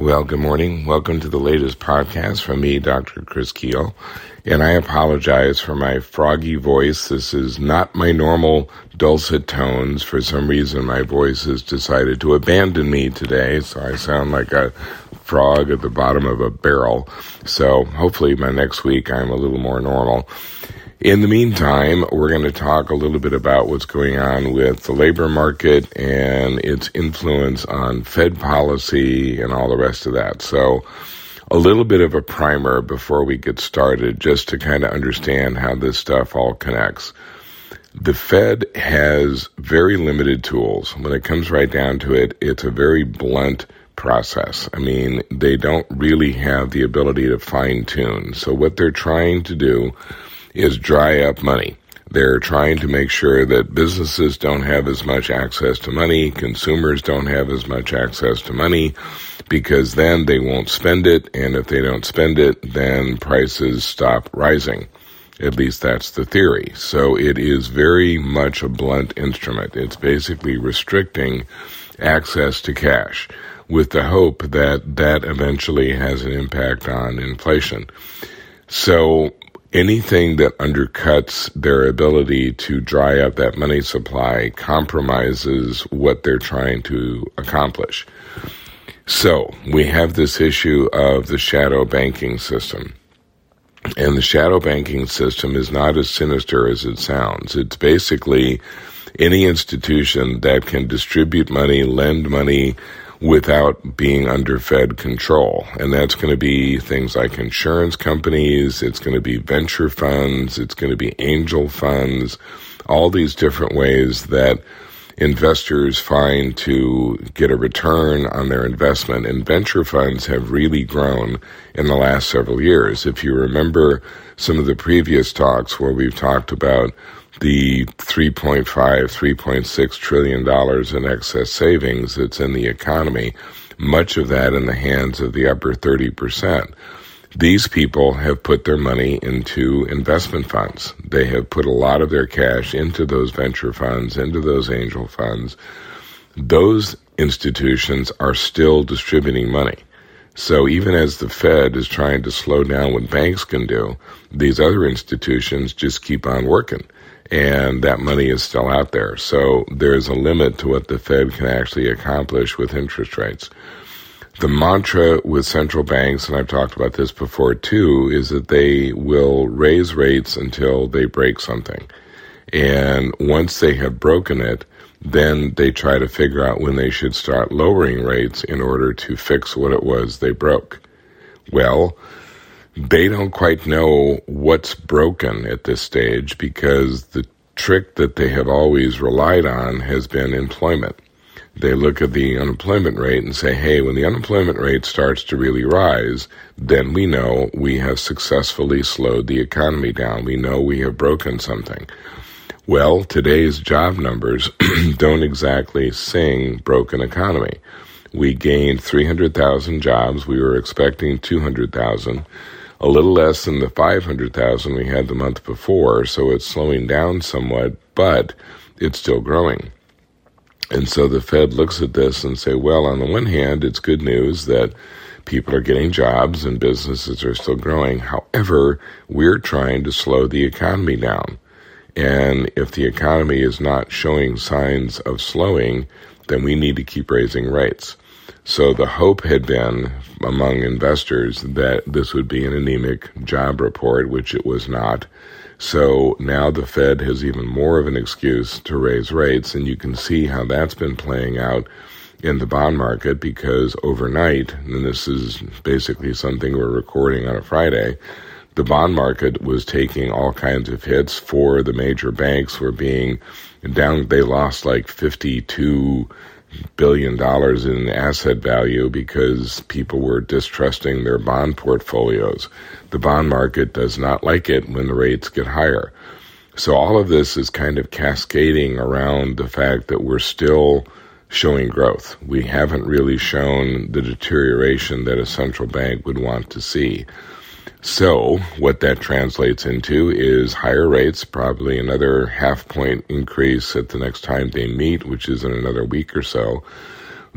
Well, good morning. Welcome to the latest podcast from me, Dr. Chris Kuehl. And I apologize for my froggy voice. This is not my normal dulcet tones. For some reason, my voice has decided to abandon me today, so I sound like a frog at the bottom of a barrel. So hopefully by next week I'm a little more normal. In the meantime, we're going to talk a little bit about what's going on with the labor market and its influence on Fed policy and all the rest of that. So, a little bit of a primer before we get started, just to kind of understand how this stuff all connects. The Fed has very limited tools. When it comes right down to it, it's a very blunt process. I mean, they don't really have the ability to fine tune. So, what they're trying to do is dry up money. They're trying to make sure that businesses don't have as much access to money, consumers don't have as much access to money, because then they won't spend it, and if they don't spend it, then prices stop rising. At least that's the theory. So it is very much a blunt instrument. It's basically restricting access to cash with the hope that that eventually has an impact on inflation. So anything that undercuts their ability to dry up that money supply compromises what they're trying to accomplish. So we have this issue of the shadow banking system. And the shadow banking system is not as sinister as it sounds. It's basically any institution that can distribute money, lend money, without being under Fed control. And that's going to be things like insurance companies, it's going to be venture funds, it's going to be angel funds, all these different ways that investors find to get a return on their investment. And venture funds have really grown in the last several years. If you remember some of the previous talks where we've talked about the 3.5, 3.6 trillion dollars in excess savings that's in the economy, much of that in the hands of the upper 30%. These people have put their money into investment funds. They have put a lot of their cash into those venture funds, into those angel funds. Those institutions are still distributing money. So even as the Fed is trying to slow down what banks can do, these other institutions just keep on working and that money is still out there. So there's a limit to what the Fed can actually accomplish with interest rates. The mantra with central banks, and I've talked about this before too, is that they will raise rates until they break something. And once they have broken it, then they try to figure out when they should start lowering rates in order to fix what it was they broke. Well, they don't quite know what's broken at this stage because the trick that they have always relied on has been employment. They look at the unemployment rate and say, hey, when the unemployment rate starts to really rise, then we know we have successfully slowed the economy down. We know we have broken something. Well, today's job numbers don't exactly sing broken economy. We gained 300,000 jobs. We were expecting 200,000 a little less than the 500,000 we had the month before, so it's slowing down somewhat, but it's still growing. And so the Fed looks at this and say, well, on the one hand, it's good news that people are getting jobs and businesses are still growing. However, we're trying to slow the economy down. And if the economy is not showing signs of slowing, then we need to keep raising rates. So the hope had been among investors that this would be an anemic job report, which it was not. So now the Fed has even more of an excuse to raise rates, and you can see how that's been playing out in the bond market because overnight, and this is basically something we're recording on a Friday, the bond market was taking all kinds of hits for the major banks were being down they lost like 52 billion dollars in asset value because people were distrusting their bond portfolios. The bond market does not like it when the rates get higher. So all of this is kind of cascading around the fact that we're still showing growth. We haven't really shown the deterioration that a central bank would want to see. So, what that translates into is higher rates, probably another half point increase at the next time they meet, which is in another week or so.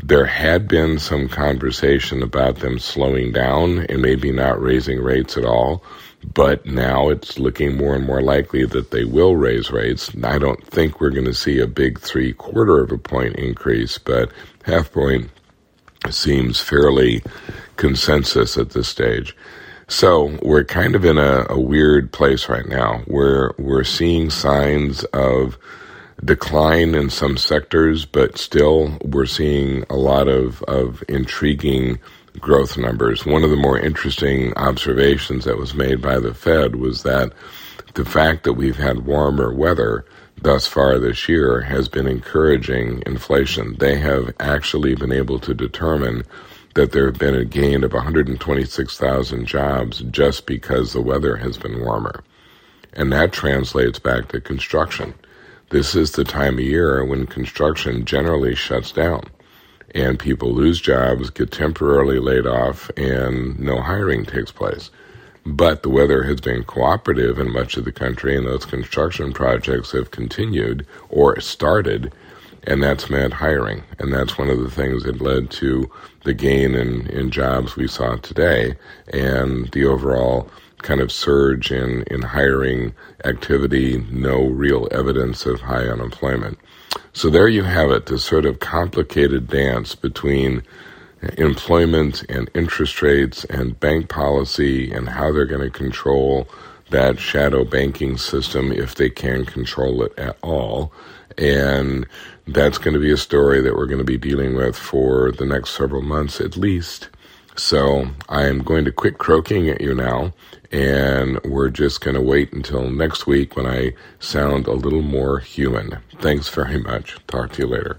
there had been some conversation about them slowing down and maybe not raising rates at all. But now it's looking more and more likely that they will raise rates. I don't think we're going to see a big three quarter of a point increase, but half point seems fairly consensus at this stage. So we're kind of in a, a weird place right now where we're seeing signs of decline in some sectors, but still we're seeing a lot of, of intriguing growth numbers. One of the more interesting observations that was made by the Fed was that the fact that we've had warmer weather thus far this year has been encouraging inflation. They have actually been able to determine that there have been a gain of 126,000 jobs just because the weather has been warmer. And that translates back to construction. This is the time of year when construction generally shuts down and people lose jobs, get temporarily laid off, and no hiring takes place. But the weather has been cooperative in much of the country, and those construction projects have continued or started, and that's meant hiring. And that's one of the things that led to the gain in, in jobs we saw today and the overall kind of surge in, in hiring activity, no real evidence of high unemployment. So there you have it, this sort of complicated dance between employment and interest rates and bank policy and how they're going to control that shadow banking system if they can control it at all. And that's going to be a story that we're going to be dealing with for the next several months at least. So I'm going to quit croaking at you now, and we're just going to wait until next week when I sound a little more human. Thanks very much. Talk to you later.